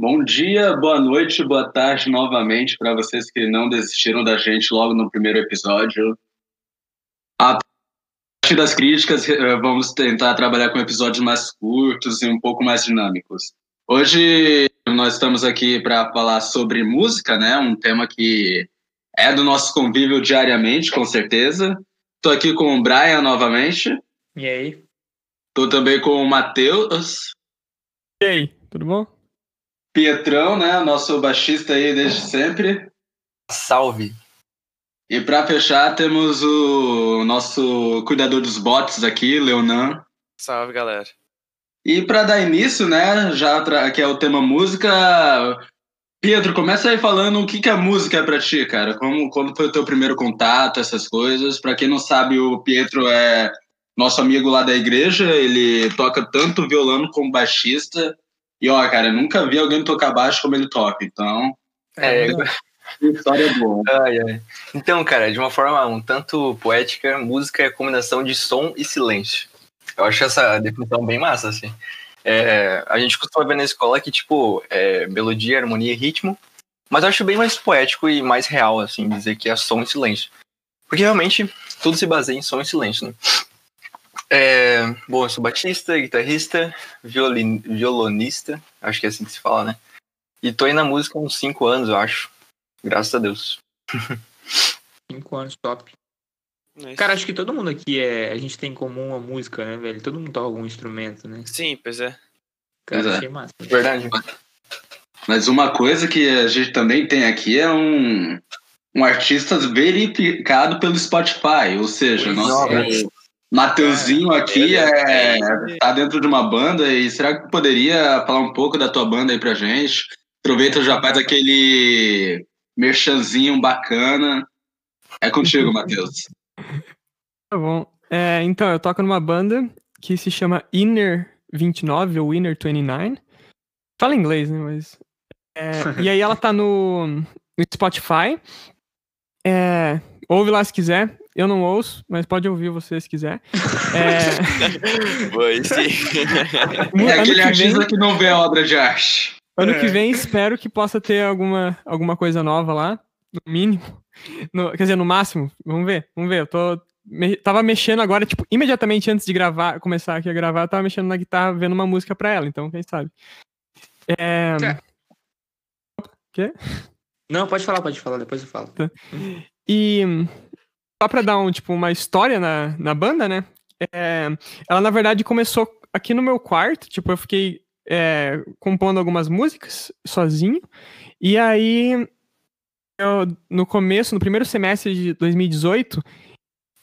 Bom dia, boa noite, boa tarde novamente para vocês que não desistiram da gente logo no primeiro episódio. A partir das críticas, eh, vamos tentar trabalhar com episódios mais curtos e um pouco mais dinâmicos. Hoje nós estamos aqui para falar sobre música, né? Um tema que é do nosso convívio diariamente, com certeza. Estou aqui com o Brian novamente. E aí? Estou também com o Matheus. E aí, tudo bom? Pietrão, né? Nosso baixista aí desde sempre. Salve! E para fechar, temos o nosso cuidador dos bots aqui, Leonan. Salve, galera. E para dar início, né, já que é o tema música, Pedro, começa aí falando o que, que a música é para ti, cara. Como, como foi o teu primeiro contato, essas coisas. Para quem não sabe, o Pietro é nosso amigo lá da igreja, ele toca tanto violão como baixista. E ó, cara, eu nunca vi alguém tocar baixo como ele toca, então. É, história boa. Ai, ai. Então, cara, de uma forma um tanto poética, música é a combinação de som e silêncio. Eu acho essa definição bem massa, assim. É, a gente costuma ver na escola que, tipo, é melodia, harmonia e ritmo, mas eu acho bem mais poético e mais real, assim, dizer que é som e silêncio. Porque realmente tudo se baseia em som e silêncio, né? É, bom, eu sou batista, guitarrista, violin, violonista, acho que é assim que se fala, né? E tô aí na música há uns 5 anos, eu acho. Graças a Deus. 5 anos, top. É Cara, acho que todo mundo aqui é. A gente tem em comum a música, né, velho? Todo mundo toca algum instrumento, né? Sim, pois é. Cara, Pois é. achei massa. Verdade. Mas uma coisa que a gente também tem aqui é um, um artista verificado pelo Spotify, ou seja, Pois é. Mateuzinho aqui ele é, é- tá dentro de uma banda e será que poderia falar um pouco da tua banda aí pra gente? Aproveita já faz aquele merchanzinho bacana. É contigo, Matheus. Tá bom. É, então, eu toco numa banda que se chama Inner 29 ou Inner 29. Fala inglês, né? Mas. é, e aí ela tá no, no Spotify. É, ouve lá se quiser. Eu não ouço, mas pode ouvir você se quiser. É, Foi, sim. É aquele que artista que não vê a obra de arte. Ano É. que vem espero que possa ter alguma, alguma coisa nova lá, no mínimo. No- quer dizer, no máximo. Vamos ver, vamos ver. Eu tô. me- tava mexendo agora, tipo, imediatamente antes de gravar, começar aqui a gravar, eu tava mexendo na guitarra, vendo uma música pra ela, então quem sabe. É, Tá. Quê? Não, pode falar, pode falar, depois eu falo. E só pra dar um, tipo, uma história na, na banda, né? É, ela, na verdade, começou aqui no meu quarto. Tipo, eu fiquei é, compondo algumas músicas sozinho. E aí, eu, no começo, no primeiro semestre de 2018,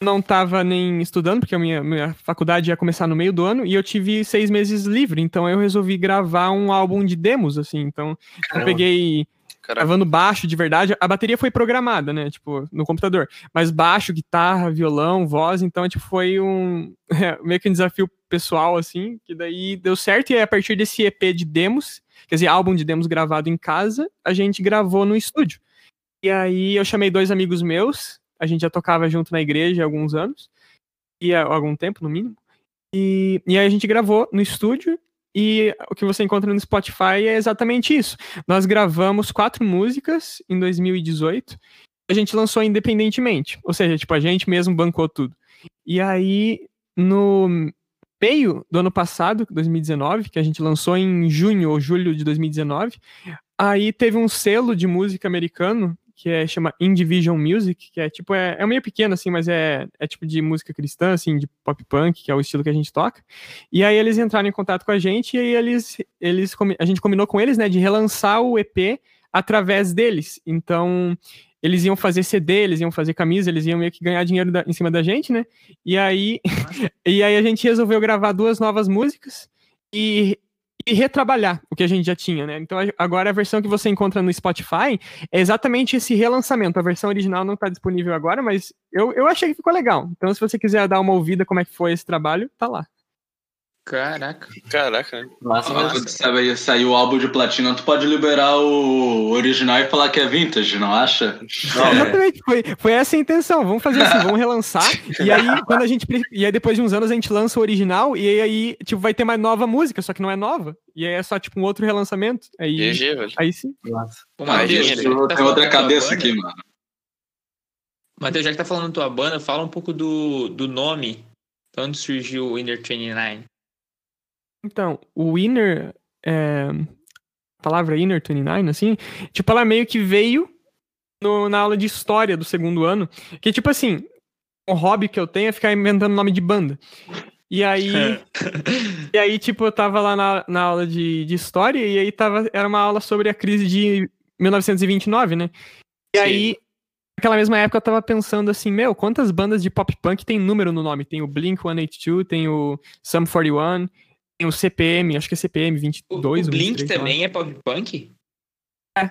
eu não tava nem estudando, porque a minha, minha faculdade ia começar no meio do ano, e eu tive seis meses livre. Então, eu resolvi gravar um álbum de demos, assim. Então, eu Caramba. peguei Cara, gravando baixo de verdade, a bateria foi programada, né? Tipo, no computador. Mas baixo, guitarra, violão, voz, então, tipo, foi um é, meio que um desafio pessoal, assim, que daí deu certo. E aí, a partir desse EP de demos, quer dizer, álbum de demos gravado em casa, a gente gravou no estúdio. E aí eu chamei dois amigos meus, a gente já tocava junto na igreja há alguns anos, e há algum tempo, no mínimo. E, e aí a gente gravou no estúdio, e o que você encontra no Spotify é exatamente isso. Nós gravamos quatro músicas em 2018. A gente lançou independentemente. Ou seja, tipo, a gente mesmo bancou tudo. E aí, no meio do ano passado, 2019, que a gente lançou em junho ou julho de 2019, aí teve um selo de música americano que é, chama Indivision Music, que é tipo, é, é meio pequeno assim, mas é, é tipo de música cristã, assim, de pop punk, que é o estilo que a gente toca. E aí eles entraram em contato com a gente e aí eles, eles a gente combinou com eles, né, de relançar o EP através deles. Então, eles iam fazer CD, eles iam fazer camisa, eles iam meio que ganhar dinheiro da- em cima da gente, né? E aí, e aí a gente resolveu gravar duas novas músicas e, e retrabalhar o que a gente já tinha, né? Então agora a versão que você encontra no Spotify é exatamente esse relançamento. A versão original não está disponível agora, mas eu, eu achei que ficou legal. Então, se você quiser dar uma ouvida como é que foi esse trabalho, tá lá. Caraca. Caraca. né? Massa, Quando massa. sair, sair o álbum de platina, tu pode liberar o original e falar que é vintage, não acha? Não, Exatamente, foi, foi essa a intenção. Vamos fazer assim, vamos relançar. e aí, quando a gente. E aí, depois de uns anos, a gente lança o original. E aí, tipo, vai ter mais nova música, só que não é nova. E aí é só, tipo, um outro relançamento. Aí, GG, velho. aí sim. Ah, Matheus, eu tá tenho outra cabeça aqui, mano. Matheus, já que tá falando da tua banda, fala um pouco do, do nome. De onde surgiu o Inner 29? Então, o Winner. É, a palavra Inner 29, assim. Tipo, ela meio que veio no- na aula de história do segundo ano. Que, tipo assim, um hobby que eu tenho é ficar inventando nome de banda. E aí. E aí, tipo, eu tava lá na, na aula de, de história e aí tava, era uma aula sobre a crise de 1929, né? E Sim. aí, naquela mesma época, eu tava pensando assim, meu, quantas bandas de pop punk tem número no nome? Tem o Blink-182, tem o Sum 41, tem o CPM, acho que é CPM O, 22. o ou Blink 23, sei lá. também é pop punk? É.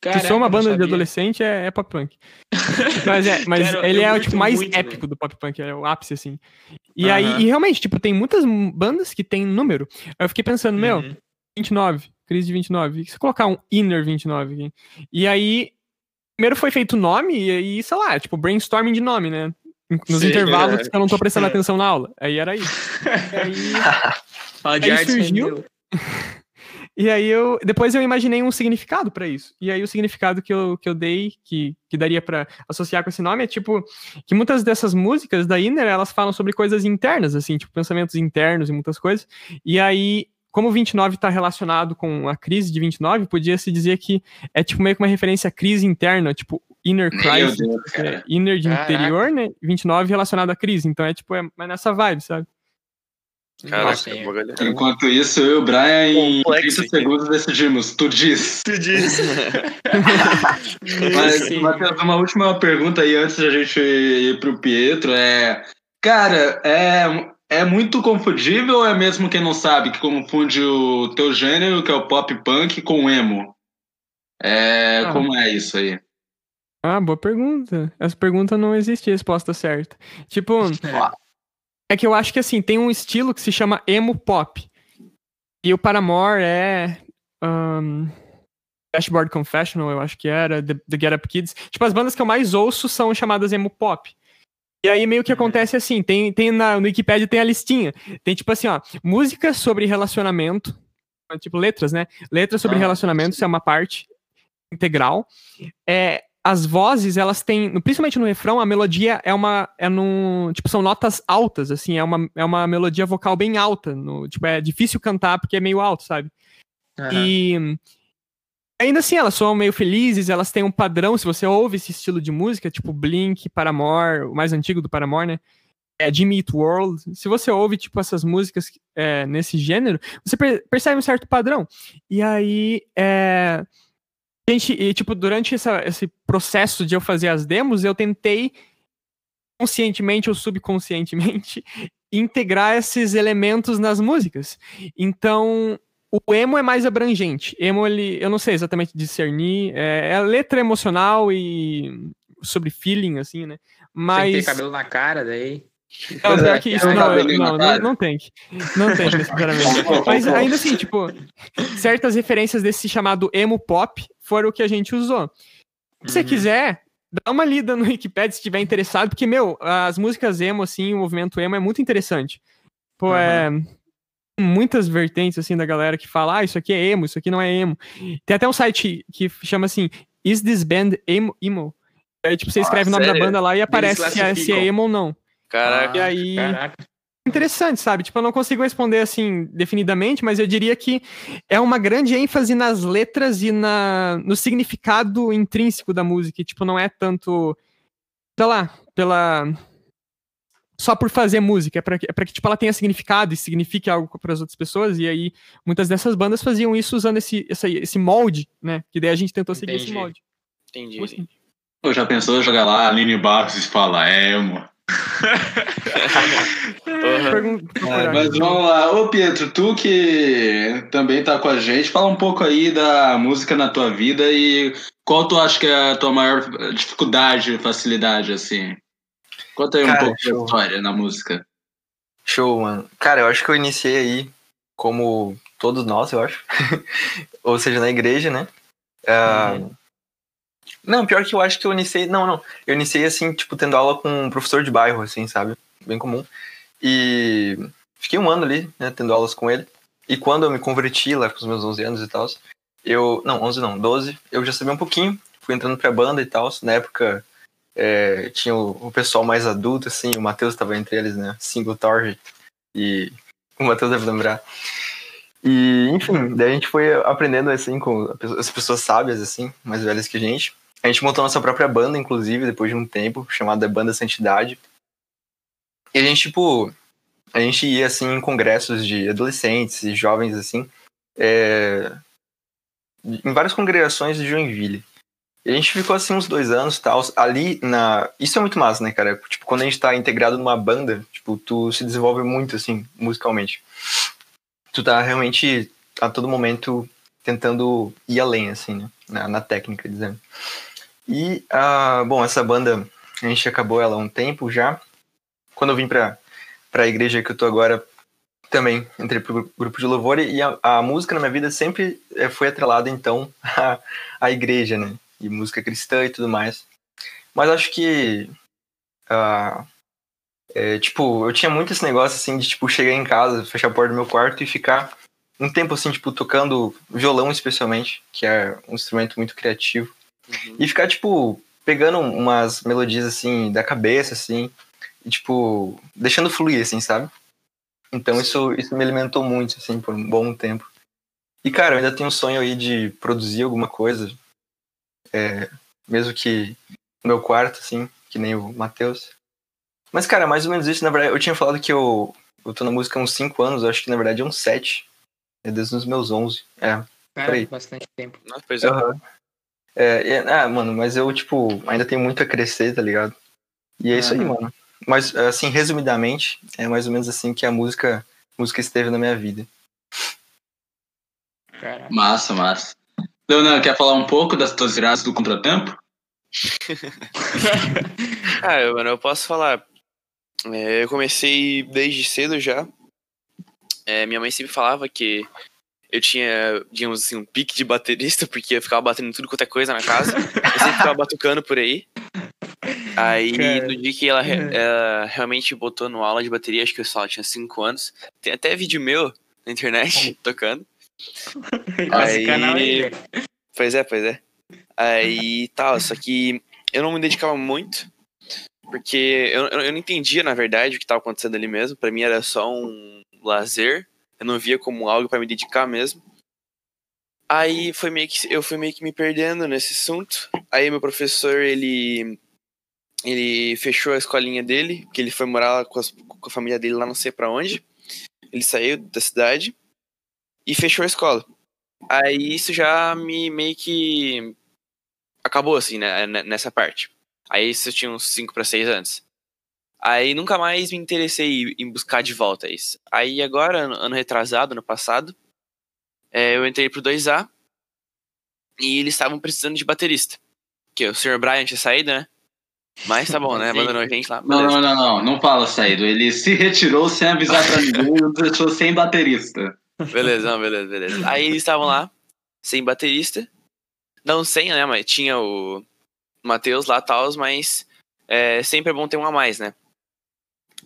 Caraca, Se for uma banda de adolescente, é, é pop punk. Mas, é, mas Cara, ele é o tipo mais muito, épico do pop punk, é o ápice, assim. E aí, e realmente, tipo, tem muitas bandas que tem número. Aí eu fiquei pensando, meu, Uhum. 29, crise de 29. E se colocar um inner 29 aqui? E aí, primeiro foi feito o nome, e aí, sei lá, tipo, brainstorming de nome, né? Nos Sim, intervalos é. que eu não tô prestando atenção na aula. Aí era isso. E aí, Fala de Aí surgiu- e aí eu. Depois eu imaginei um significado pra isso. E aí o significado que eu, que eu dei, que, que daria pra associar com esse nome, é tipo, que muitas dessas músicas da Inner, elas falam sobre coisas internas, assim, tipo, pensamentos internos e muitas coisas. E aí. Como o 29 está relacionado com a crise de 29, podia se dizer que é tipo meio que uma referência à crise interna, tipo inner crisis, Deus, que é cara. inner de Caraca. interior, né? 29 relacionado à crise. Então é tipo, é mais nessa vibe, sabe? Caraca, Nossa, é é. Enquanto isso, eu e o Brian, em Complexo 30 aqui. segundos, decidimos. Tu diz. Tu disse. Mas. Matheus, uma última pergunta aí antes da gente ir pro Pietro é. Cara, é, é muito confundível ou é mesmo quem não sabe que confunde o teu gênero, que é o pop punk, com o emo? É, Ah. Como é isso aí? Ah, boa pergunta. Essa pergunta não existe resposta certa. Tipo, é que eu acho que assim, tem um estilo que se chama emo pop. E o Paramore é. Um, Dashboard Confessional, eu acho que era, The, The Get Up Kids. Tipo, as bandas que eu mais ouço são chamadas emo pop. E aí meio que Uhum. acontece assim, tem, tem na, no Wikipedia tem a listinha. Tem tipo assim, ó, músicas sobre relacionamento, tipo letras, né? Letras sobre Ah, relacionamento, isso é uma parte integral. É, as vozes, elas têm, principalmente no refrão, a melodia é uma, é no, tipo, são notas altas, assim, é uma, é uma melodia vocal bem alta, no, tipo, é difícil cantar porque é meio alto, sabe? Aham. E ainda assim, elas são meio felizes, elas têm um padrão, se você ouve esse estilo de música, tipo Blink, Paramore, o mais antigo do Paramore, né? É Jimmy Eat World. Se você ouve, tipo, essas músicas é, nesse gênero, você per- percebe um certo padrão. E aí, é... Gente, e, tipo, durante essa- esse processo de eu fazer as demos, eu tentei, conscientemente ou subconscientemente, integrar esses elementos nas músicas. Então, o emo é mais abrangente. Emo, ele, eu não sei exatamente discernir. É, é letra emocional e sobre feeling, assim, né? Tem que Mas. ter cabelo na cara, daí. Não, pior que isso, Tem não, não, não, não tem. que- Não tem, necessariamente. Mas ainda assim, tipo, certas referências desse chamado emo pop foram o que a gente usou. Se você Uhum. quiser, dá uma lida no Wikipedia se estiver interessado, porque, meu, as músicas emo, assim, o movimento emo é muito interessante. Pô, é. Muitas vertentes, assim, da galera que fala, ah, isso aqui é emo, isso aqui não é emo. Tem até um site que chama assim, Is This Band Emo? emo? Aí, tipo, você escreve o nome sério? da banda lá e aparece se é, se é emo ou não. Caraca. E aí, Caraca. Interessante, sabe? Tipo, eu não consigo responder assim definidamente, mas eu diria que é uma grande ênfase nas letras e na, no significado intrínseco da música. E, tipo, não é tanto, sei lá, pela só por fazer música, é pra, que- é pra que tipo, ela tenha significado e signifique algo para as outras pessoas, e aí muitas dessas bandas faziam isso usando esse, essa- esse molde, né? Que daí a gente tentou seguir esse Entendi. molde. Entendi. Assim. Pô, já pensou jogar lá, Aline Barros e fala, é, emo. Procurar. Mas vamos lá. Ô, Pietro, tu que também tá com a gente, fala um pouco aí da música na tua vida e qual tu acha que é a tua maior dificuldade, facilidade, assim? Conta aí um Cara, pouco da show. história na música. Show, mano. Cara, eu acho que eu iniciei aí, como todos nós, eu acho. Ou seja, na igreja, né? Ah, Uhum. Não, pior que eu acho que eu iniciei. Não, não. Eu iniciei assim, tipo, tendo aula com um professor de bairro, assim, sabe? Bem comum. E fiquei um ano ali, né, tendo aulas com ele. E quando eu me converti lá com os meus 11 anos e tal, eu. Não, 11 não, 12, eu já sabia um pouquinho. Fui entrando pra banda e tal. Na época é, tinha o, o pessoal mais adulto, assim, o Matheus tava entre eles, né? Single Target. E o Matheus deve lembrar. E, enfim, daí a gente foi aprendendo, assim, com as pessoas sábias, assim, mais velhas que a gente. A gente montou nossa própria banda, inclusive, depois de um tempo, chamada Banda Santidade. E a gente, tipo, a gente ia, assim, em congressos de adolescentes e jovens, assim, é, em várias congregações de Joinville. E a gente ficou, assim, uns dois anos tal, ali na... Isso é muito massa, né, cara? Tipo, quando a gente tá integrado numa banda, tipo, tu se desenvolve muito, assim, musicalmente. Tu tá realmente, a todo momento, tentando ir além, assim, né? Na, na técnica, dizendo. E, ah, bom, essa banda, a gente acabou ela há um tempo já. Quando eu vim pra, pra igreja que eu tô agora, também entrei pro grupo de louvor e a, a música na minha vida sempre eh, foi atrelada, então, à, à igreja, né? E música cristã e tudo mais. Mas acho que, ah, é, tipo, eu tinha muito esse negócio, assim, de, tipo, chegar em casa, fechar a porta do meu quarto e ficar um tempo, assim, tipo, tocando violão, especialmente, que é um instrumento muito criativo. Uhum. E ficar, tipo, pegando umas melodias, assim, da cabeça, assim, e, tipo, deixando fluir, assim, sabe? Então isso, isso me alimentou muito, assim, por um bom tempo. E, cara, eu ainda tenho um sonho aí de produzir alguma coisa, é, mesmo que no meu quarto, assim, que nem o Matheus. Mas, cara, mais ou menos isso, na verdade, eu tinha falado que eu, eu tô na música há uns 5 anos, eu acho que na verdade é uns 7. É desde os meus 11. É. Cara, Peraí. bastante tempo. Nossa, pois é. Aham. É, é, ah, mano, mas eu, tipo, ainda tenho muito a crescer, tá ligado? E é isso aí, mano. Mas, assim, resumidamente, é mais ou menos assim que a música, a música esteve na minha vida. Cara. Massa, massa. Leonan, quer falar um pouco das tuas viradas do contratempo? Ah, eu, mano, eu posso falar. É, eu comecei desde cedo já. É, minha mãe sempre falava que eu tinha, digamos assim, um pique de baterista, porque eu ficava batendo em tudo quanto é coisa na casa. Eu sempre ficava batucando por aí. Aí, Cara. no dia que ela, re- ela realmente botou no aula de bateria, acho que eu só tinha 5 anos. Tem até vídeo meu na internet tocando. Esse canal aí, Aí- velho. Pois é, pois é. Aí tal, só que eu não me dedicava muito, porque eu, eu não entendia, na verdade, o que estava acontecendo ali mesmo. Pra mim era só um lazer, eu não via como algo pra me dedicar mesmo. Aí foi meio que eu fui meio que me perdendo nesse assunto. Aí meu professor, ele ele fechou a escolinha dele, porque ele foi morar com, as- com a família dele lá não sei pra onde. Ele saiu da cidade e fechou a escola. Aí isso já me meio que acabou assim, né, nessa parte. Aí isso eu tinha uns 5 para 6 anos. Aí nunca mais me interessei em buscar de volta isso. Aí agora, ano, ano retrasado, ano passado, é, eu entrei pro 2A e eles estavam precisando de baterista. Que o Sr. Brian tinha saído, né? Mas tá bom, né? Abandonou a gente lá. Não, não, não, não. Não fala saído. Ele se retirou sem avisar pra ninguém e nos deixou sem baterista. Beleza, não, beleza, beleza. Aí eles estavam lá, sem baterista. Não sem, né? Mas tinha o Matheus lá, tal, mas é, sempre é bom ter um a mais, né?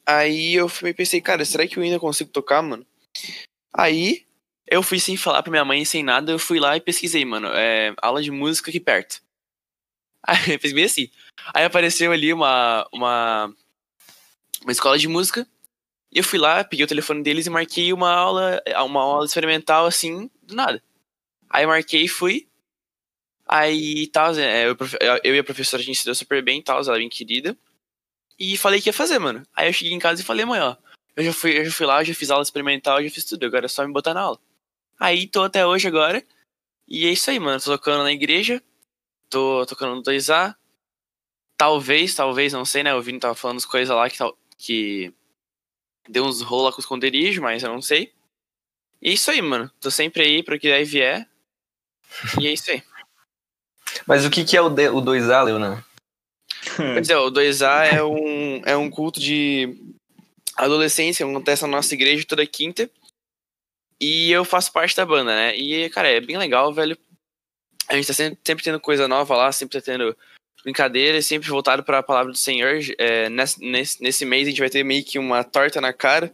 Aí eu pensei, cara, será que eu ainda consigo tocar, mano? Aí eu fui sem falar pra minha mãe, sem nada, eu fui lá e pesquisei, mano, é, aula de música aqui perto. Aí eu bem assim. Aí apareceu ali uma, uma, uma escola de música. E eu fui lá, peguei o telefone deles e marquei uma aula, uma aula experimental assim, do nada. Aí marquei e fui. Aí tal, é, eu, eu e a professora a gente se deu super bem, tal, ela é bem querida. E falei que ia fazer, mano. Aí eu cheguei em casa e falei, mãe, ó, eu já fui, eu já fui lá, eu já fiz aula experimental, eu já fiz tudo, agora é só me botar na aula. Aí tô até hoje agora. E é isso aí, mano. Tô tocando na igreja, tô tocando no 2A. Talvez, talvez, não sei, né? O Vini tava falando as coisas lá que, que deu uns rola com o esconderijo, mas eu não sei. E é isso aí, mano. Tô sempre aí pro que daí vier. E é isso aí. Mas o que, que é o, D- o 2A, Leonan? Pois é, o 2A é um, é um culto de adolescência, acontece na nossa igreja toda quinta. E eu faço parte da banda, né? E, cara, é bem legal, velho. A gente tá sempre, sempre tendo coisa nova lá, sempre tá tendo brincadeira, sempre voltado para a palavra do Senhor. É, nesse, nesse, nesse mês a gente vai ter meio que uma torta na cara,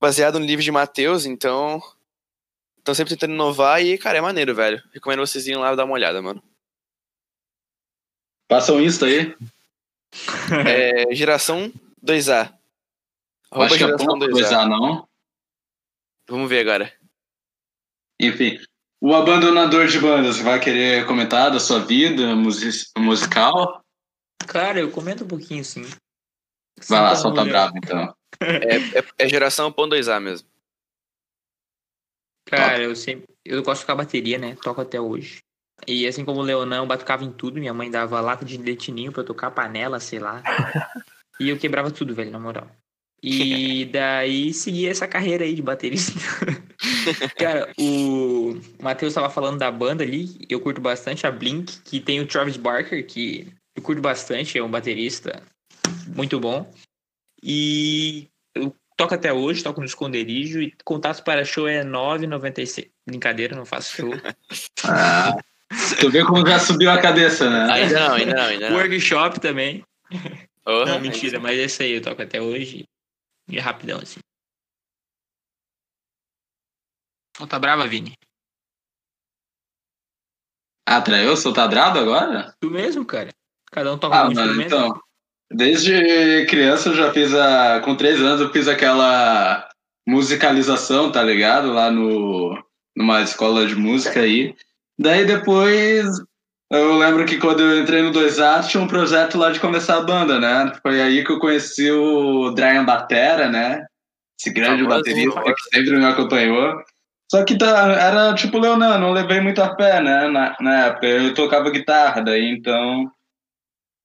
baseado no livro de Mateus, então. Estão sempre tentando inovar e, cara, é maneiro, velho. Recomendo vocês irem lá dar uma olhada, mano. Passa o um Insta aí. É, geração 2A. Arroba Acho geração que é 2A. 2A, não? Vamos ver agora. Enfim, o abandonador de bandas, vai querer comentar da sua vida musical? Cara, eu comento um pouquinho, sim. Vai lá, solta bravo, então. É, é, é geração Pão 2A mesmo. Cara, eu sempre. Eu gosto de tocar bateria, né? Toco até hoje. E assim como o Leonan, eu batucava em tudo. Minha mãe dava lata de leitinho pra eu tocar panela, sei lá. e eu quebrava tudo, velho, na moral. E daí segui essa carreira aí de baterista. Cara, o Matheus estava falando da banda ali, eu curto bastante a Blink, que tem o Travis Barker, que eu curto bastante, é um baterista muito bom. E eu toco até hoje, toco no esconderijo, e contato para show é 9,96. Brincadeira, não faço show. Ah, tu vê como já subiu a cabeça, né? Ainda não, ainda não, ainda não. Workshop também. Oh, não, mentira, mas esse aí eu toco até hoje. E é rapidão, assim. Oh, tá brava, Vini? Ah, traiu? Sou tá bravo agora? Tu mesmo, cara. Cada um toca ah, um mano, então. Desde criança eu já fiz a. Com três anos eu fiz aquela musicalização, tá ligado? Lá no. numa escola de música aí. Daí depois eu lembro que quando eu entrei no 2A, tinha um projeto lá de começar a banda, né? Foi aí que eu conheci o Brian Batera, né? Esse grande Famoso, baterista que sempre me acompanhou. Só que tá, era tipo Leonan, não levei muito a pé, né? Na, na época eu tocava guitarra, daí então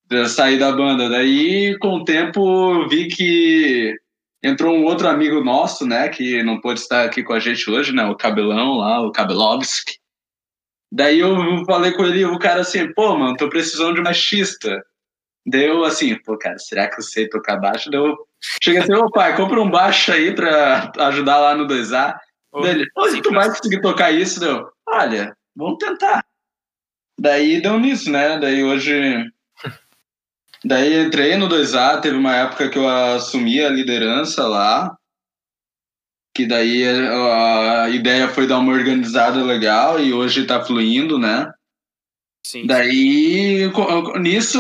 eu saí da banda. Daí com o tempo vi que entrou um outro amigo nosso, né? Que não pôde estar aqui com a gente hoje, né? O Cabelão lá, o Kabelovski. Daí eu falei com ele, o cara assim, pô, mano, tô precisando de uma xista. Deu assim, pô, cara, será que eu sei tocar baixo? Deu. Chega assim, ô pai, compra um baixo aí pra ajudar lá no 2A. Oh, Daí ele, pô, tu vai conseguir tocar isso? Deu, olha, vamos tentar. Daí deu nisso, né? Daí hoje. Daí entrei no 2A, teve uma época que eu assumi a liderança lá que daí a ideia foi dar uma organizada legal e hoje está fluindo, né? Sim. Daí, nisso,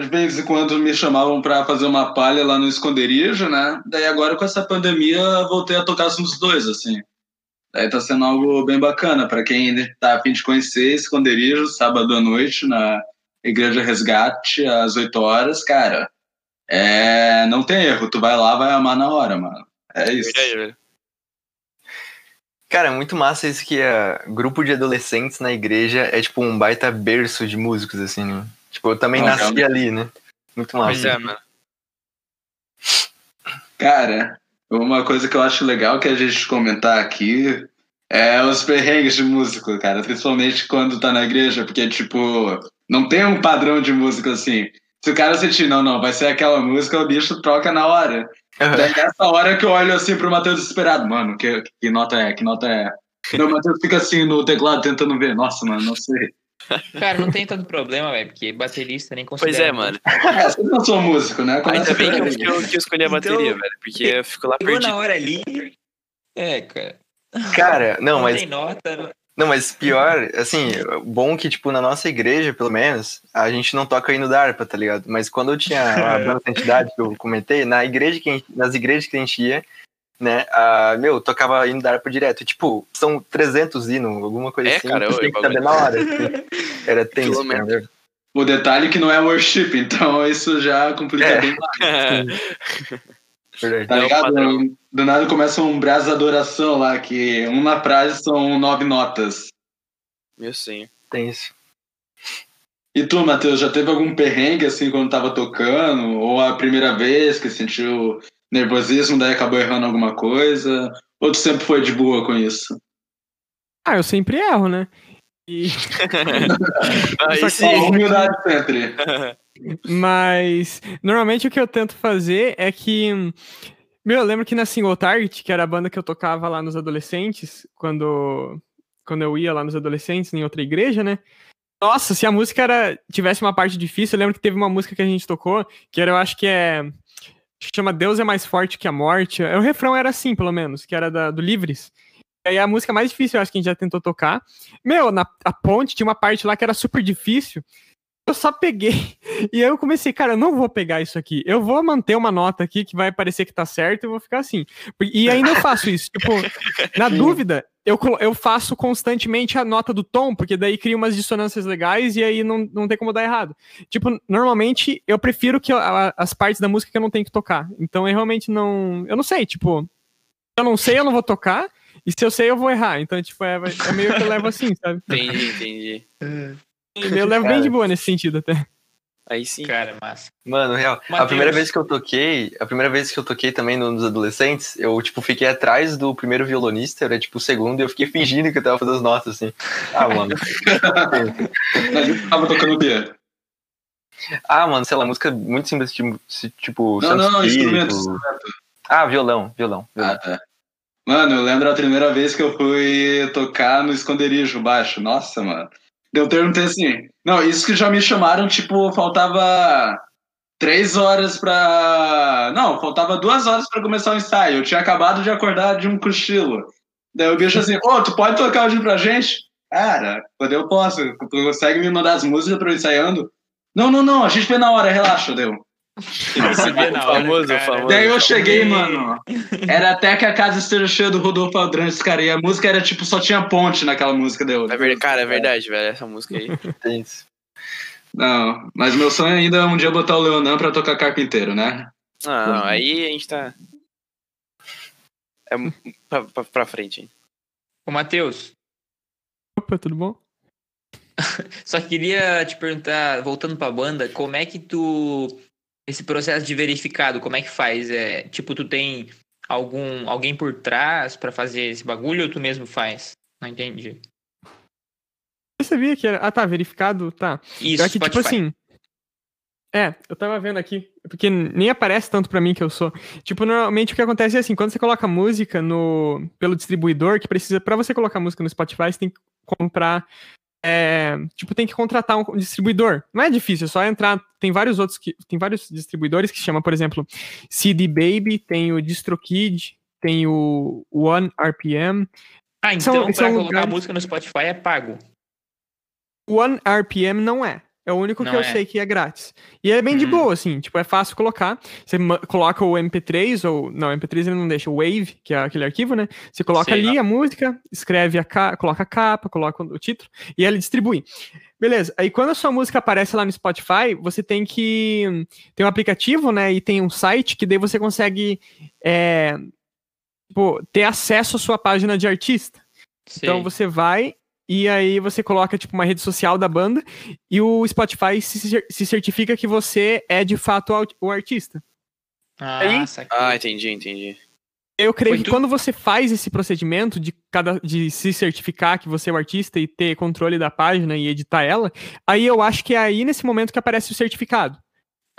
de vez em quando me chamavam para fazer uma palha lá no esconderijo, né? Daí agora com essa pandemia voltei a tocar nos dois, assim. Daí tá sendo algo bem bacana para quem tá a fim de conhecer esconderijo, sábado à noite na Igreja Resgate, às 8 horas, cara. É, não tem erro, tu vai lá, vai amar na hora, mano. É isso. Cara, é muito massa isso que é grupo de adolescentes na igreja é tipo um baita berço de músicos, assim, né? Tipo, eu também nasci ali, né? Muito massa. Pois é, mano. Cara, uma coisa que eu acho legal que a gente comentar aqui é os perrengues de músico, cara. Principalmente quando tá na igreja, porque, tipo, não tem um padrão de música assim. Se o cara sentir, não, não, vai ser aquela música, o bicho troca na hora. Uhum. Daí nessa hora que eu olho assim pro Matheus desesperado, mano, que, que nota é? Que nota é? O Matheus fica assim no teclado tentando ver. Nossa, mano, não sei. Cara, não tem tanto problema, velho, porque baterista nem considera. Pois é, mano. É, você não sou músico, né? Ainda bem que eu, que, eu, que eu escolhi a bateria, então, velho, porque eu fico lá perdido. na hora ali. É, cara. Cara, não, não mas. Tem nota, não, mas pior, assim, bom que, tipo, na nossa igreja, pelo menos, a gente não toca hino da harpa, tá ligado? Mas quando eu tinha a banda entidade que eu comentei, na igreja que gente, nas igrejas que a gente ia, né, a, meu, tocava hino da harpa direto. Tipo, são 300 hinos, alguma coisa é, assim. Cara, eu, tem que saber na hora. Assim. Era tenso, cara. O detalhe é que não é worship, então isso já complica é. bem mais. Verdade. Tá ligado? Do nada começa um brasa adoração lá, que uma frase são nove notas. Meu sim. Tem isso. E tu, Matheus, já teve algum perrengue assim quando tava tocando? Ou a primeira vez que sentiu nervosismo, daí acabou errando alguma coisa? Ou tu sempre foi de boa com isso? Ah, eu sempre erro, né? E... Aí sim. Humildade sempre. Mas normalmente o que eu tento fazer é que Meu, eu lembro que na Single Target, que era a banda que eu tocava lá nos adolescentes, quando, quando eu ia lá nos adolescentes, em outra igreja, né? Nossa, se a música era, tivesse uma parte difícil, eu lembro que teve uma música que a gente tocou, que era, eu acho que é. Acho que chama Deus é mais forte que a morte. O refrão era assim, pelo menos, que era da, do Livres. E aí a música mais difícil, eu acho que a gente já tentou tocar. Meu, na a ponte tinha uma parte lá que era super difícil. Eu só peguei. E aí eu comecei, cara, eu não vou pegar isso aqui. Eu vou manter uma nota aqui que vai parecer que tá certo e vou ficar assim. E ainda eu faço isso. Tipo, na dúvida, eu, eu faço constantemente a nota do tom, porque daí cria umas dissonâncias legais e aí não, não tem como dar errado. Tipo, normalmente eu prefiro que a- as partes da música que eu não tenho que tocar. Então eu realmente não. Eu não sei, tipo. Eu não sei, eu não vou tocar. E se eu sei, eu vou errar. Então, tipo, é, é meio que eu levo assim, sabe? Entendi, entendi. Eu levo bem de boa nesse sentido até. Aí sim. Cara, massa. Mano, real. A Mateus. primeira vez que eu toquei, a primeira vez que eu toquei também no- nos adolescentes, eu, tipo, fiquei atrás do primeiro violonista, era, tipo, o segundo, e eu fiquei fingindo que eu tava fazendo as notas, assim. Ah, mano. A gente tava tocando o quê? Ah, mano, sei lá, música muito simples, tipo, tipo Não, Santo não, não, Espírito. instrumentos. Ah, violão, violão. violão. Ah, tá. Mano, eu lembro a primeira vez que eu fui tocar no esconderijo baixo. Nossa, mano. Eu perguntei assim. Não, isso que já me chamaram, tipo, faltava três horas pra. Não, faltava duas horas pra começar o ensaio. Eu tinha acabado de acordar de um cochilo. Daí o bicho assim, ô, tu pode tocar hoje pra gente? Cara, quando eu posso, tu consegue me mandar as músicas pra eu ensaiando? Não, não, não, a gente vê na hora, relaxa, deu. Na hora, Famoso, cara. famoso. Daí eu cheguei, mano. Era até que a casa esteja cheia do Rodolfo Aldrantes, cara. E a música era tipo, só tinha ponte naquela música deu. É verdade, cara, é verdade, velho. Essa música aí. Isso. Não, mas meu sonho ainda é um dia botar o Leonan pra tocar carpinteiro, né? Não, não, aí a gente tá. É pra, pra, pra frente, hein? Ô, Matheus, Opa, tudo bom? só queria te perguntar, voltando pra banda, como é que tu. Esse processo de verificado, como é que faz? É, tipo, tu tem algum alguém por trás pra fazer esse bagulho ou tu mesmo faz? Não entendi. Eu sabia que era. Ah, tá, verificado, tá. Isso, É que, tipo assim. É, eu tava vendo aqui, porque nem aparece tanto pra mim que eu sou. Tipo, normalmente o que acontece é assim, quando você coloca música no pelo distribuidor, que precisa para você colocar música no Spotify, você tem que comprar é, tipo, tem que contratar um distribuidor. Não é difícil, é só entrar, tem vários outros que tem vários distribuidores que chama, por exemplo, CD Baby, tem o DistroKid, tem o One RPM. Ah, então são- pra são colocar lugares- música no Spotify é pago. One RPM não é. É o único Não que eu é. sei que é grátis. E é bem de Hum. boa, assim. Tipo, é fácil colocar. Você coloca o MP3, ou. Não, MP3 ele não deixa. O Wave, que é aquele arquivo, né? Você coloca Sei. ali a música, escreve a ca... coloca a capa, coloca o título, e ele distribui. Beleza. Aí quando a sua música aparece lá no Spotify, você tem que. Tem um aplicativo, né? E tem um site que daí você consegue. É, tipo, ter acesso à sua página de artista. Então Sei. você vai e aí você coloca tipo uma rede social da banda e o Spotify se, se certifica que você é de fato o, artista. Ah, aí-. Ah, entendi, entendi. Eu creio Foi que tu- quando você faz esse procedimento de, cada, de se certificar que você é o artista e ter controle da página e editar ela, aí eu acho que é aí nesse momento que aparece o certificado.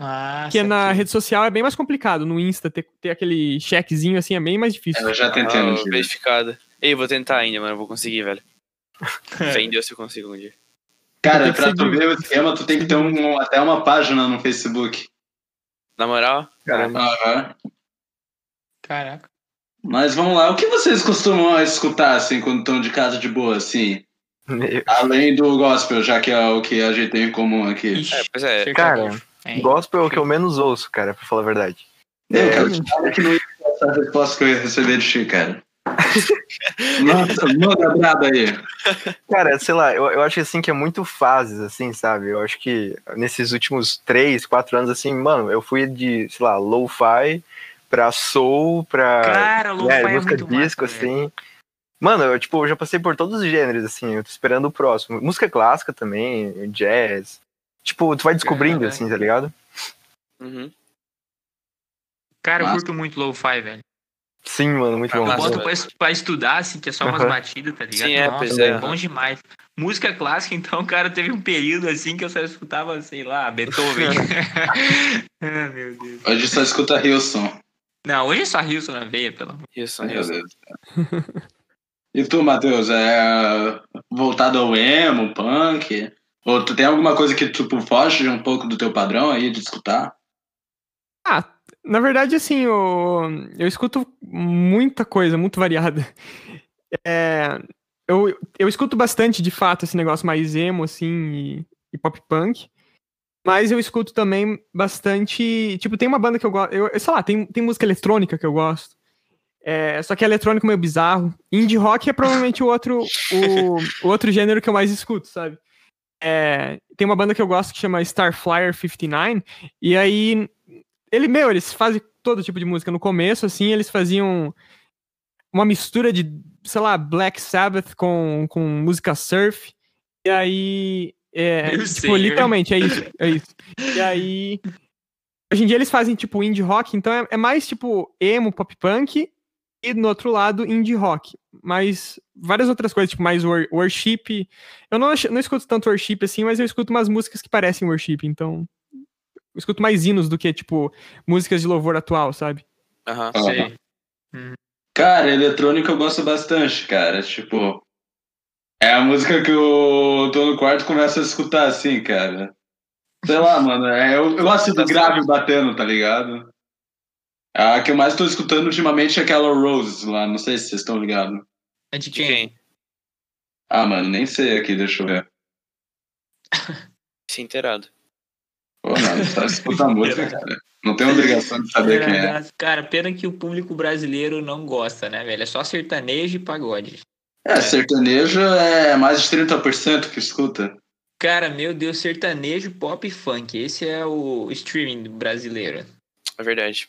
Ah, Porque na rede social é bem mais complicado. No Insta ter, ter aquele checkzinho assim é bem mais difícil. Eu já tentei Ah, dia. verificada. Ei, vou tentar ainda, mas eu vou conseguir, velho. Fé em Deus se eu consigo um dia. Cara, pra tu ver o esquema, tu tem que ter um- até uma página no Facebook. Na moral, Caramba. Aham. Caraca. Mas vamos lá, o que vocês costumam escutar, assim, quando estão de casa de boa, assim? Além do gospel, já que é o que a gente tem em comum aqui. Ixi, é, pois é. Cara, hein? Gospel é o que eu menos ouço, cara, pra falar a verdade. Eu, cara, eu que não ia essa resposta que eu ia receber de ti, cara. Nossa, manda braba aí. Cara, sei lá, eu, eu acho assim que é muito fases, assim, sabe? Eu acho que nesses últimos três, quatro anos, assim, mano, eu fui de, sei lá, lo-fi pra soul, pra Cara, lo-fi é, é música muito disco, massa, velho. assim. Mano, eu, tipo, eu já passei por todos os gêneros, assim, eu tô esperando o próximo. Música clássica também, jazz. Tipo, tu vai descobrindo, assim, tá ligado? Uhum. Cara, eu curto muito lo-fi, velho. Sim, mano, muito bom. Eu boto pra, pra estudar, assim, que é só umas Aham. batidas, tá ligado? Sim, é, Nossa, pois é. bom demais. Música clássica, então, cara, teve um período assim que eu só escutava, sei lá, Beethoven. ah, meu Deus. Hoje só escuta Hilson. Não, hoje é só Wilson na veia, pelo amor. Meu isso. Deus. E tu, Matheus, é voltado ao emo, punk? Ou tu tem alguma coisa que tipo, foge um pouco do teu padrão aí de escutar? Ah, na verdade, assim, eu, eu escuto muita coisa, muito variada. É, eu, eu escuto bastante, de fato, esse negócio mais emo, assim, e, e pop punk. Mas eu escuto também bastante. Tipo, tem uma banda que eu gosto. Eu, sei lá, tem, tem música eletrônica que eu gosto. É, só que é eletrônico meio bizarro. Indie rock é provavelmente o outro, o, o outro gênero que eu mais escuto, sabe? É, tem uma banda que eu gosto que chama Starflyer 59. E aí ele, meu, eles fazem todo tipo de música. No começo, assim, eles faziam uma mistura de, sei lá, Black Sabbath com, com música surf. E aí. É, tipo, senhor. literalmente, é isso, é isso. E aí. Hoje em dia eles fazem, tipo, indie rock, então é, é mais, tipo, emo, pop punk. E no outro lado, indie rock. Mas várias outras coisas, tipo, mais wor- worship. Eu não, não escuto tanto worship assim, mas eu escuto umas músicas que parecem worship, então. Eu escuto mais hinos do que, tipo, músicas de louvor atual, sabe? Aham. Ah. Sei. Cara, eletrônico eu gosto bastante, cara. Tipo, é a música que eu tô no quarto e começo a escutar assim, cara. Sei lá, mano. é, eu, eu gosto do grave batendo, tá ligado? A que eu mais tô escutando ultimamente é aquela Rose lá, não sei se vocês estão ligados. É de quem? Ah, mano, nem sei aqui, deixa eu ver. Se inteirado. Pô, mano, só escuta a música, cara. Não tem obrigação de saber quem é. Cara, pena que o público brasileiro não gosta, né, velho? É só sertanejo e pagode. É, sertanejo é mais de 30% que escuta. Cara, meu Deus, sertanejo, pop e funk. Esse é o streaming brasileiro. É verdade.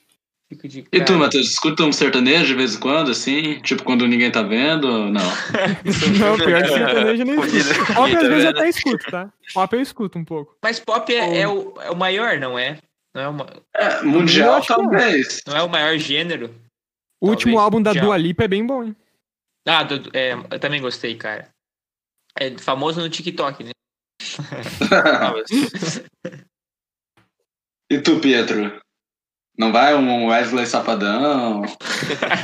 Fico de E tu, cara. Matheus, escuta um sertanejo de vez em quando, assim? Tipo, quando ninguém tá vendo? Não. Não, pior que sertanejo nem escuto. Pop às vezes eu vendo? até escuto, tá? Pop eu escuto um pouco. Mas pop é, é o, é o maior, não é? Não é, uma, É, mundial, não. talvez. não é o maior gênero? O último Talvez, álbum da. Dua Lipa é bem bom, hein? Ah, do- é, eu também gostei, cara. É famoso no TikTok, né? E tu, Pietro? Não vai um Wesley Safadão?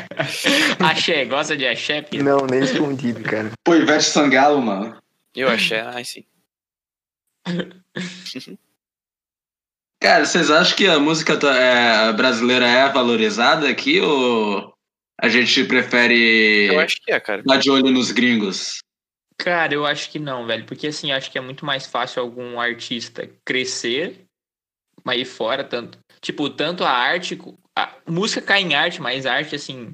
axé, gosta de axé, Pia? Não, nem escondido, cara. Pô, Ivete Sangalo, mano. Eu achei, ai sim. Cara, vocês acham que a música tá- é, brasileira é valorizada aqui ou a gente prefere Eu acho que é, cara. dar de olho nos gringos? Cara, eu acho que não, velho. Porque assim, acho que é muito mais fácil algum artista crescer, mas ir fora, tanto. Tipo, tanto a arte. A música cai em arte, mas arte, assim,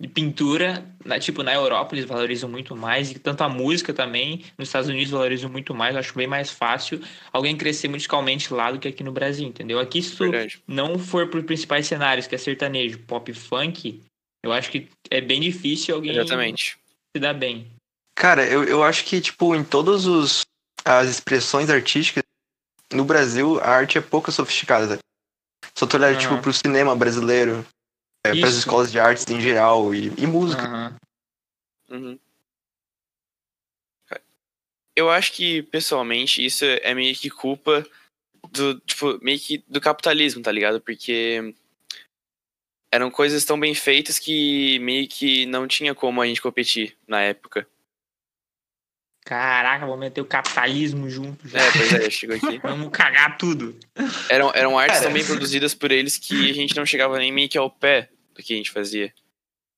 de pintura, na, tipo, na Europa eles valorizam muito mais, e tanto a música também, nos Estados Unidos valorizam muito mais. Eu acho bem mais fácil alguém crescer musicalmente lá do que aqui no Brasil, entendeu? Aqui, se tu Verdade. não for para os principais cenários, que é sertanejo, pop e funk, eu acho que é bem difícil alguém Exatamente. se dar bem. Cara, eu, eu acho que, tipo, em todas os, as expressões artísticas, no Brasil, a arte é pouco sofisticada. Só tu olhar, Aham. tipo, pro cinema brasileiro, é, pras escolas de artes em geral e, e música. Aham. Uhum. Eu acho que, pessoalmente, isso é meio que culpa do, tipo, meio que do capitalismo, tá ligado? Porque eram coisas tão bem feitas que meio que não tinha como a gente competir na época. Caraca, vou meter o capitalismo junto já. É, pois é, chegou aqui. Vamos cagar tudo. Eram, eram artes Cara. tão bem produzidas por eles que a gente não chegava nem meio que ao pé do que a gente fazia.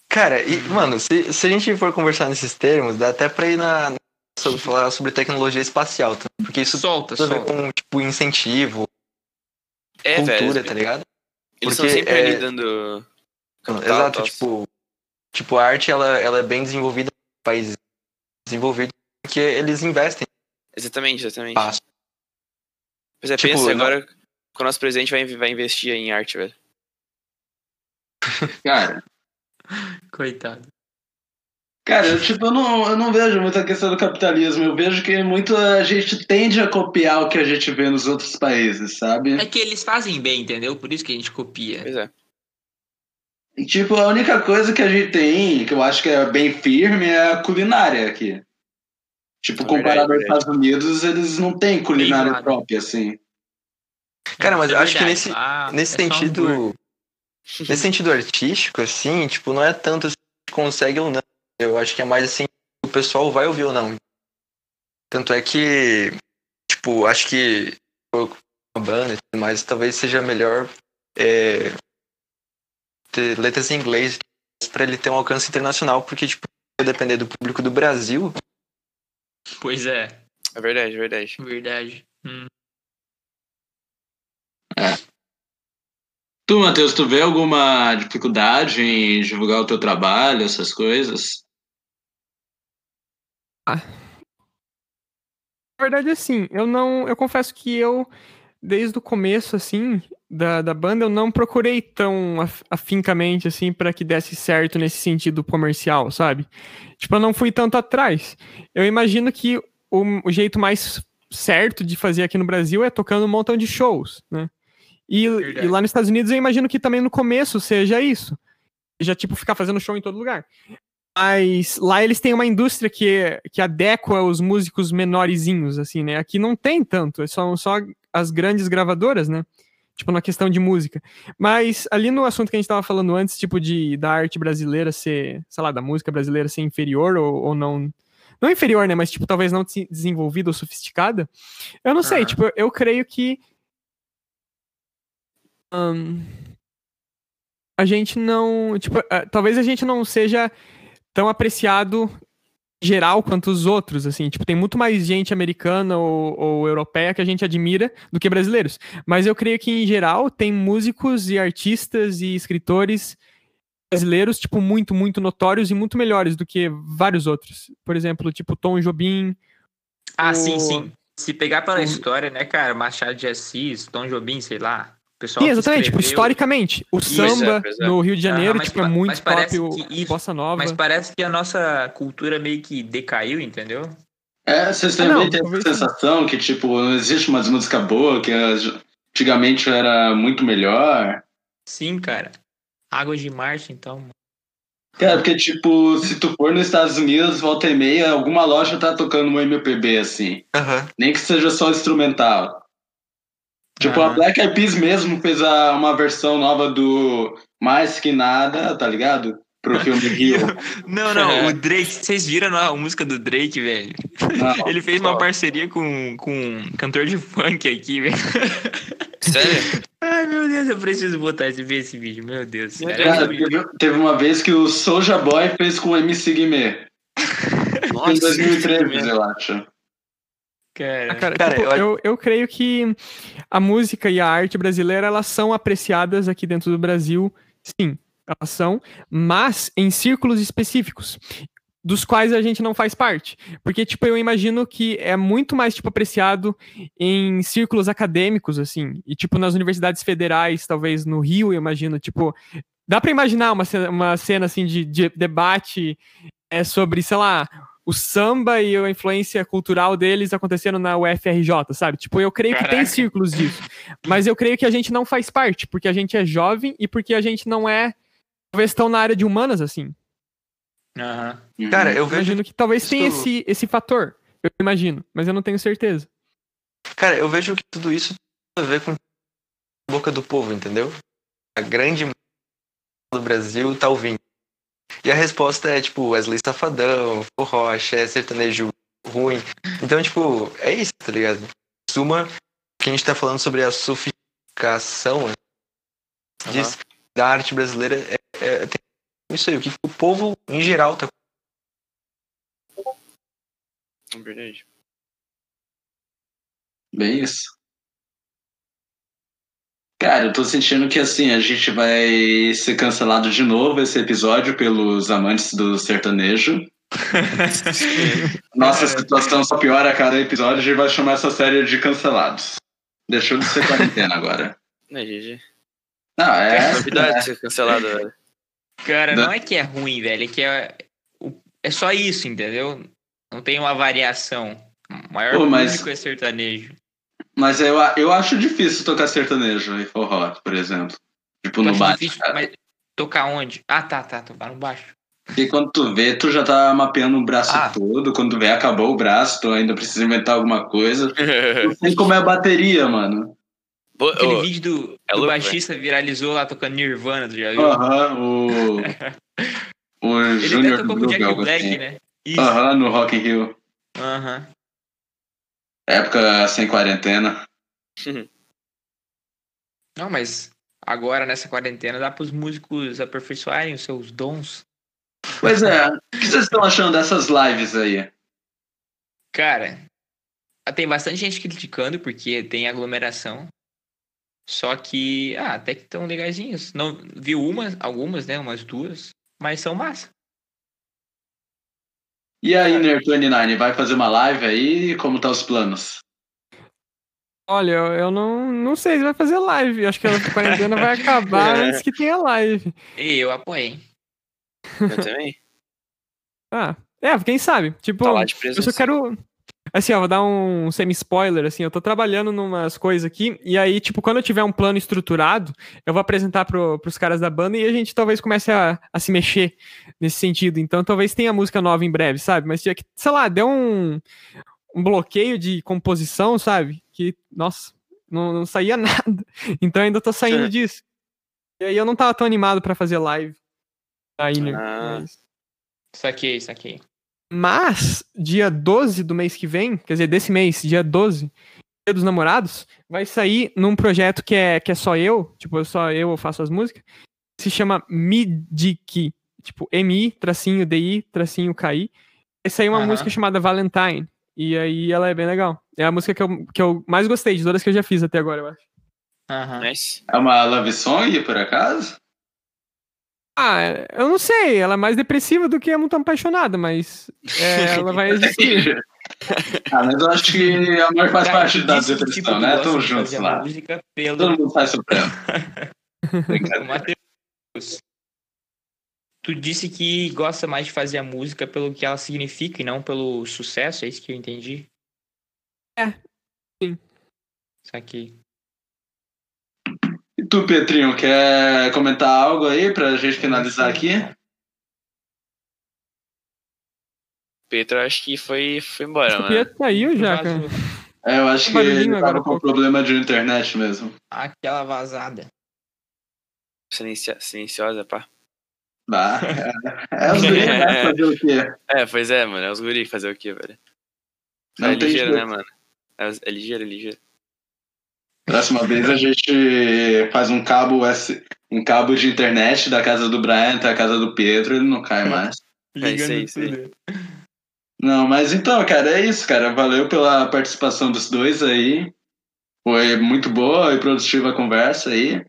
Cara, e, mano, se, se a gente for conversar nesses termos, dá até pra ir na, sobre, falar sobre tecnologia espacial, tá? porque isso Solta, tem a ver solta. com, tipo, incentivo, É, cultura, velho. tá ligado? Eles estão Porque, sempre é, ali dando. capital, Exato, tipo, tipo, a arte, ela, ela é bem desenvolvida em países desenvolvidos, porque eles investem Exatamente, exatamente. fácil. Pois é, Tipo, pensa não- agora que o nosso presidente vai, vai investir em arte, velho. Cara, Coitado. cara, eu, tipo, eu não, eu não vejo muita questão do capitalismo. Eu vejo que muito a gente tende a copiar o que a gente vê nos outros países, sabe? É que eles fazem bem, entendeu? Por isso que a gente copia. Pois é. E, tipo, a única coisa que a gente tem, que eu acho que é bem firme, é a culinária aqui. Tipo, É comparado aos verdade, verdade. Estados Unidos, eles não têm culinária própria, assim. Cara, mas É eu acho que nesse, Lá nesse é sentido, Nesse sentido artístico, assim, tipo, não é tanto se consegue ou não. Eu acho que é mais assim, o pessoal vai ouvir ou não. Tanto é que, tipo, acho que uma banda e tudo mais, talvez seja melhor é, ter letras em inglês para ele ter um alcance internacional, porque, tipo, depender do público do Brasil, Pois é, É verdade, é verdade. verdade. Hum. Tu, Matheus, tu vê alguma dificuldade em divulgar o teu trabalho, essas coisas? Na verdade, assim, eu não. Eu confesso que eu, desde o começo, assim, da, da banda, eu não procurei tão af- afincamente, assim, para que desse certo nesse sentido comercial, sabe? Tipo, eu não fui tanto atrás. Eu imagino que o, o jeito mais certo de fazer aqui no Brasil é tocando um montão de shows, né? E, e lá nos Estados Unidos eu imagino que também no começo seja isso. Já, tipo, ficar fazendo show em todo lugar. Mas lá eles têm uma indústria que, que adequa os músicos menorzinhos, assim, né? Aqui não tem tanto, são só as grandes gravadoras, né? Tipo, na questão de música. Mas ali no assunto que a gente tava falando antes, tipo, de da arte brasileira ser, sei lá, da música brasileira ser inferior ou, ou não. Não inferior, né? Mas, tipo, talvez não des- desenvolvida ou sofisticada. Eu não sei, tipo, eu creio que. ahn, a gente não. Tipo, ah, talvez a gente não seja tão apreciado em geral quanto os outros, assim. Tipo, tem muito mais gente americana ou, ou europeia que a gente admira do que brasileiros. Mas eu creio que, em geral, tem músicos e artistas e escritores brasileiros, tipo, muito, muito notórios e muito melhores do que vários outros. Por exemplo, tipo, Tom Jobim. Ah, O- sim, sim. Se pegar pela o- história, né, cara? Machado de Assis, Tom Jobim, sei lá. Sim, exatamente. Tipo, historicamente, o é, samba pois é. no Rio de Janeiro, Aham, mas tipo, é muito pop, o que isso- bossa nova. Mas parece que a nossa cultura meio que decaiu, entendeu? É, vocês Ah, também não, têm essa sensação que, tipo, não existe umas músicas boas, que antigamente era muito melhor? Sim, cara. Águas de Março, então. Cara, porque, tipo, se tu for nos Estados Unidos, volta e meia, alguma loja tá tocando um MPB, assim. Nem que seja só instrumental. Tipo, a Aham. Black Eyed Peas mesmo fez a- uma versão nova do Mais Que Nada, tá ligado? Pro filme Rio. Não, não, o Drake, vocês viram a música do Drake, velho? Não, Ele fez uma parceria com, com um cantor de funk aqui, velho. Sério? Ai, meu Deus, eu preciso botar esse, ver esse vídeo, meu Deus. Cara, Cara, teve, teve uma vez que o Soulja Boy fez com o MC Guimê. Nossa, em 2013, eu acho. Cara, Ah, cara, tipo, eu- eu, eu creio que a música e a arte brasileira, elas são apreciadas aqui dentro do Brasil, sim, elas são, mas em círculos específicos, dos quais a gente não faz parte. Porque, tipo, eu imagino que é muito mais, tipo, apreciado em círculos acadêmicos, assim, e, tipo, nas universidades federais, talvez no Rio, eu imagino, tipo, dá pra imaginar uma cena, uma cena assim, de, de debate é, sobre, sei lá, o samba e a influência cultural deles acontecendo na UFRJ, sabe? Tipo, eu creio que tem Caraca. círculos disso. Mas eu creio que a gente não faz parte, porque a gente é jovem e porque a gente não é, talvez, tão na área de humanas, assim. Aham. Cara, eu Eu vejo. imagino que talvez tenha isso- esse, esse fator. Eu imagino, mas eu não tenho certeza. Cara, eu vejo que tudo isso tem a ver com a boca do povo, entendeu? A grande maioria do Brasil tá ouvindo. E a resposta é, tipo, Wesley Safadão, forró, axé, sertanejo ruim. Então, tipo, é isso, tá ligado? Em Suma, que a gente tá falando sobre a sofisticação né, disso, da arte brasileira, é, é- tem isso aí, o que o povo, em geral, tá É verdade. Bem isso. Cara, eu tô sentindo que assim, a gente vai ser cancelado de novo esse episódio pelos amantes do sertanejo. Nossa situação só piora a cada episódio, a gente vai chamar essa série de cancelados. Deixou de ser quarentena agora. Não, GG. Não, é. Novidade ser cancelado, velho. Cara, Da- não é que é ruim, velho, é que é, é só isso, entendeu? Não tem uma variação. O maior Pô, mas- público é sertanejo. Mas eu, eu acho difícil tocar sertanejo e forró, por exemplo. Tipo, Tu no baixo. difícil, mas tocar onde? Ah, tá, tá, tocar no baixo. E quando tu vê, tu já tá mapeando o braço Ah. todo. Quando tu vê, acabou o braço, tu ainda precisa inventar alguma coisa. Não sei como é a bateria, mano. Bo- Aquele ô, vídeo do, é do baixista viralizou lá tocando Nirvana, tu já viu? Aham, o. O Ele até Júnior tocou com o Jack Black, assim. né? Aham, no Rock in Rio. Aham. Época sem quarentena. Não, mas agora nessa quarentena dá pros músicos aperfeiçoarem os seus dons. Pois é. O que vocês estão achando dessas lives aí? Cara, tem bastante gente criticando porque tem aglomeração. Só que, ah, até que estão legaisinhos. Não, vi umas, algumas, né? Umas duas. Mas são massa. E a Inner 29, vai fazer uma live aí? Como tá os planos? Olha, eu, não, não sei se vai fazer live. Acho que a quarentena vai acabar antes que tenha live. E eu apoiei. Eu também. Ah, é, quem sabe? Tipo, Tá lá de eu só quero. Assim, ó, vou dar um semi-spoiler, assim, eu tô trabalhando numas coisas aqui, e aí, tipo, quando eu tiver um plano estruturado, eu vou apresentar pro, pros caras da banda e a gente talvez comece a, a se mexer nesse sentido. Então, talvez tenha música nova em breve, sabe? Mas, tinha que, sei lá, deu um, um bloqueio de composição, sabe? Que, nossa, não, não saía nada. Então, ainda tô saindo Sim. disso. E aí, eu não tava tão animado pra fazer live. Aí, né? Ah. Mas- Saquei, saquei. Mas, dia 12 do mês que vem, quer dizer, desse mês, dia 12, dia dos namorados, vai sair num projeto que é, que é só eu, tipo, só eu faço as músicas, se chama Midiki, tipo, M-I, tracinho D-I, tracinho K-I. Vai sair uma Aham. música chamada Valentine, e aí ela é bem legal. É a música que eu, que eu mais gostei de todas que eu já fiz até agora, eu acho. Aham. Nice. É uma love song, por acaso? Ah, eu não sei, ela é mais depressiva do que é muito apaixonada, mas é, ela vai existir. ah, mas eu acho que a maior faz parte da depressão, tipo, tu né? de juntos lá. música pelo Todo mundo faz Matheus, tu disse que gosta mais de fazer a música pelo que ela significa e não pelo sucesso, é isso que eu entendi? É, sim. Saquei. E tu, Petrinho, quer comentar algo aí pra gente finalizar aqui? Pedro, acho que foi, foi embora, O mano. Pietro saiu já, cara. É, eu acho que ele tava com problema de internet mesmo. Aquela vazada. Silencio- silenciosa, pá. Bah, é, é os gringos, né? Fazer o quê? É, pois é, mano. É os guri fazer o quê, velho? Não é tem ligeiro, jeito. né, mano? É, é ligeiro, é ligeiro. Próxima vez a gente faz um cabo um cabo de internet da casa do Brian até a casa do Pedro, ele não cai mais. É isso aí, isso aí. tudo. Não, mas então, cara, é isso, cara. Valeu pela participação dos dois aí. Foi muito boa e produtiva a conversa aí.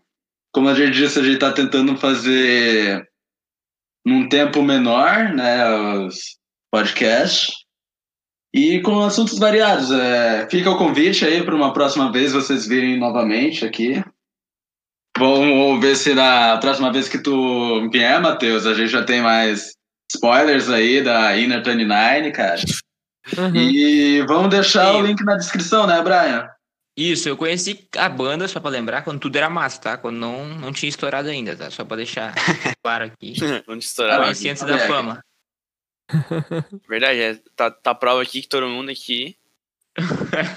Como a gente disse, a gente tá tentando fazer num tempo menor, né, os podcasts. E com assuntos variados. É, fica o convite aí para uma próxima vez vocês virem novamente aqui. Vamos ver se na próxima vez que tu vier, Matheus, a gente já tem mais spoilers aí da Inner 29, cara. Uhum. E vamos deixar o Sim. link na descrição, né, Brian? Isso, eu conheci a banda, só pra lembrar, quando tudo era massa, tá? Quando não, não tinha estourado ainda, tá? Só pra deixar claro aqui. Vamos estourar. Ah, Conheci antes tá da bem. fama. Verdade, é, tá, tá prova aqui que todo mundo aqui.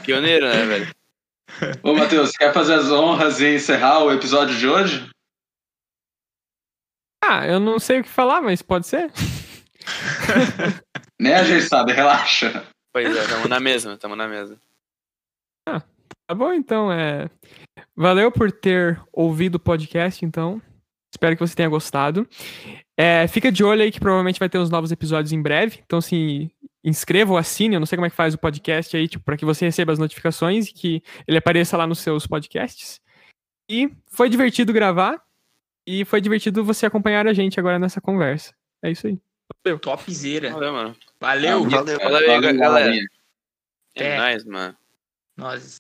Pioneiro, né, velho? Ô, Matheus, quer fazer as honras e encerrar o episódio de hoje? Ah, eu não sei o que falar, mas pode ser. Nem a gente sabe, relaxa. Pois é, tamo na mesma, tamo na mesma. Tá bom, então. É... Valeu por ter ouvido o podcast, então. Espero que você tenha gostado. É, fica de olho aí que provavelmente vai ter uns novos episódios em breve. Então se inscreva ou assine, eu não sei como é que faz o podcast aí, tipo, para que você receba as notificações e que ele apareça lá nos seus podcasts. E foi divertido gravar. E foi divertido você acompanhar a gente agora nessa conversa. É isso aí. Topzera. Valeu, mano. Valeu. Valeu. Valeu aí, galera. É É. nóis, mano. Nós.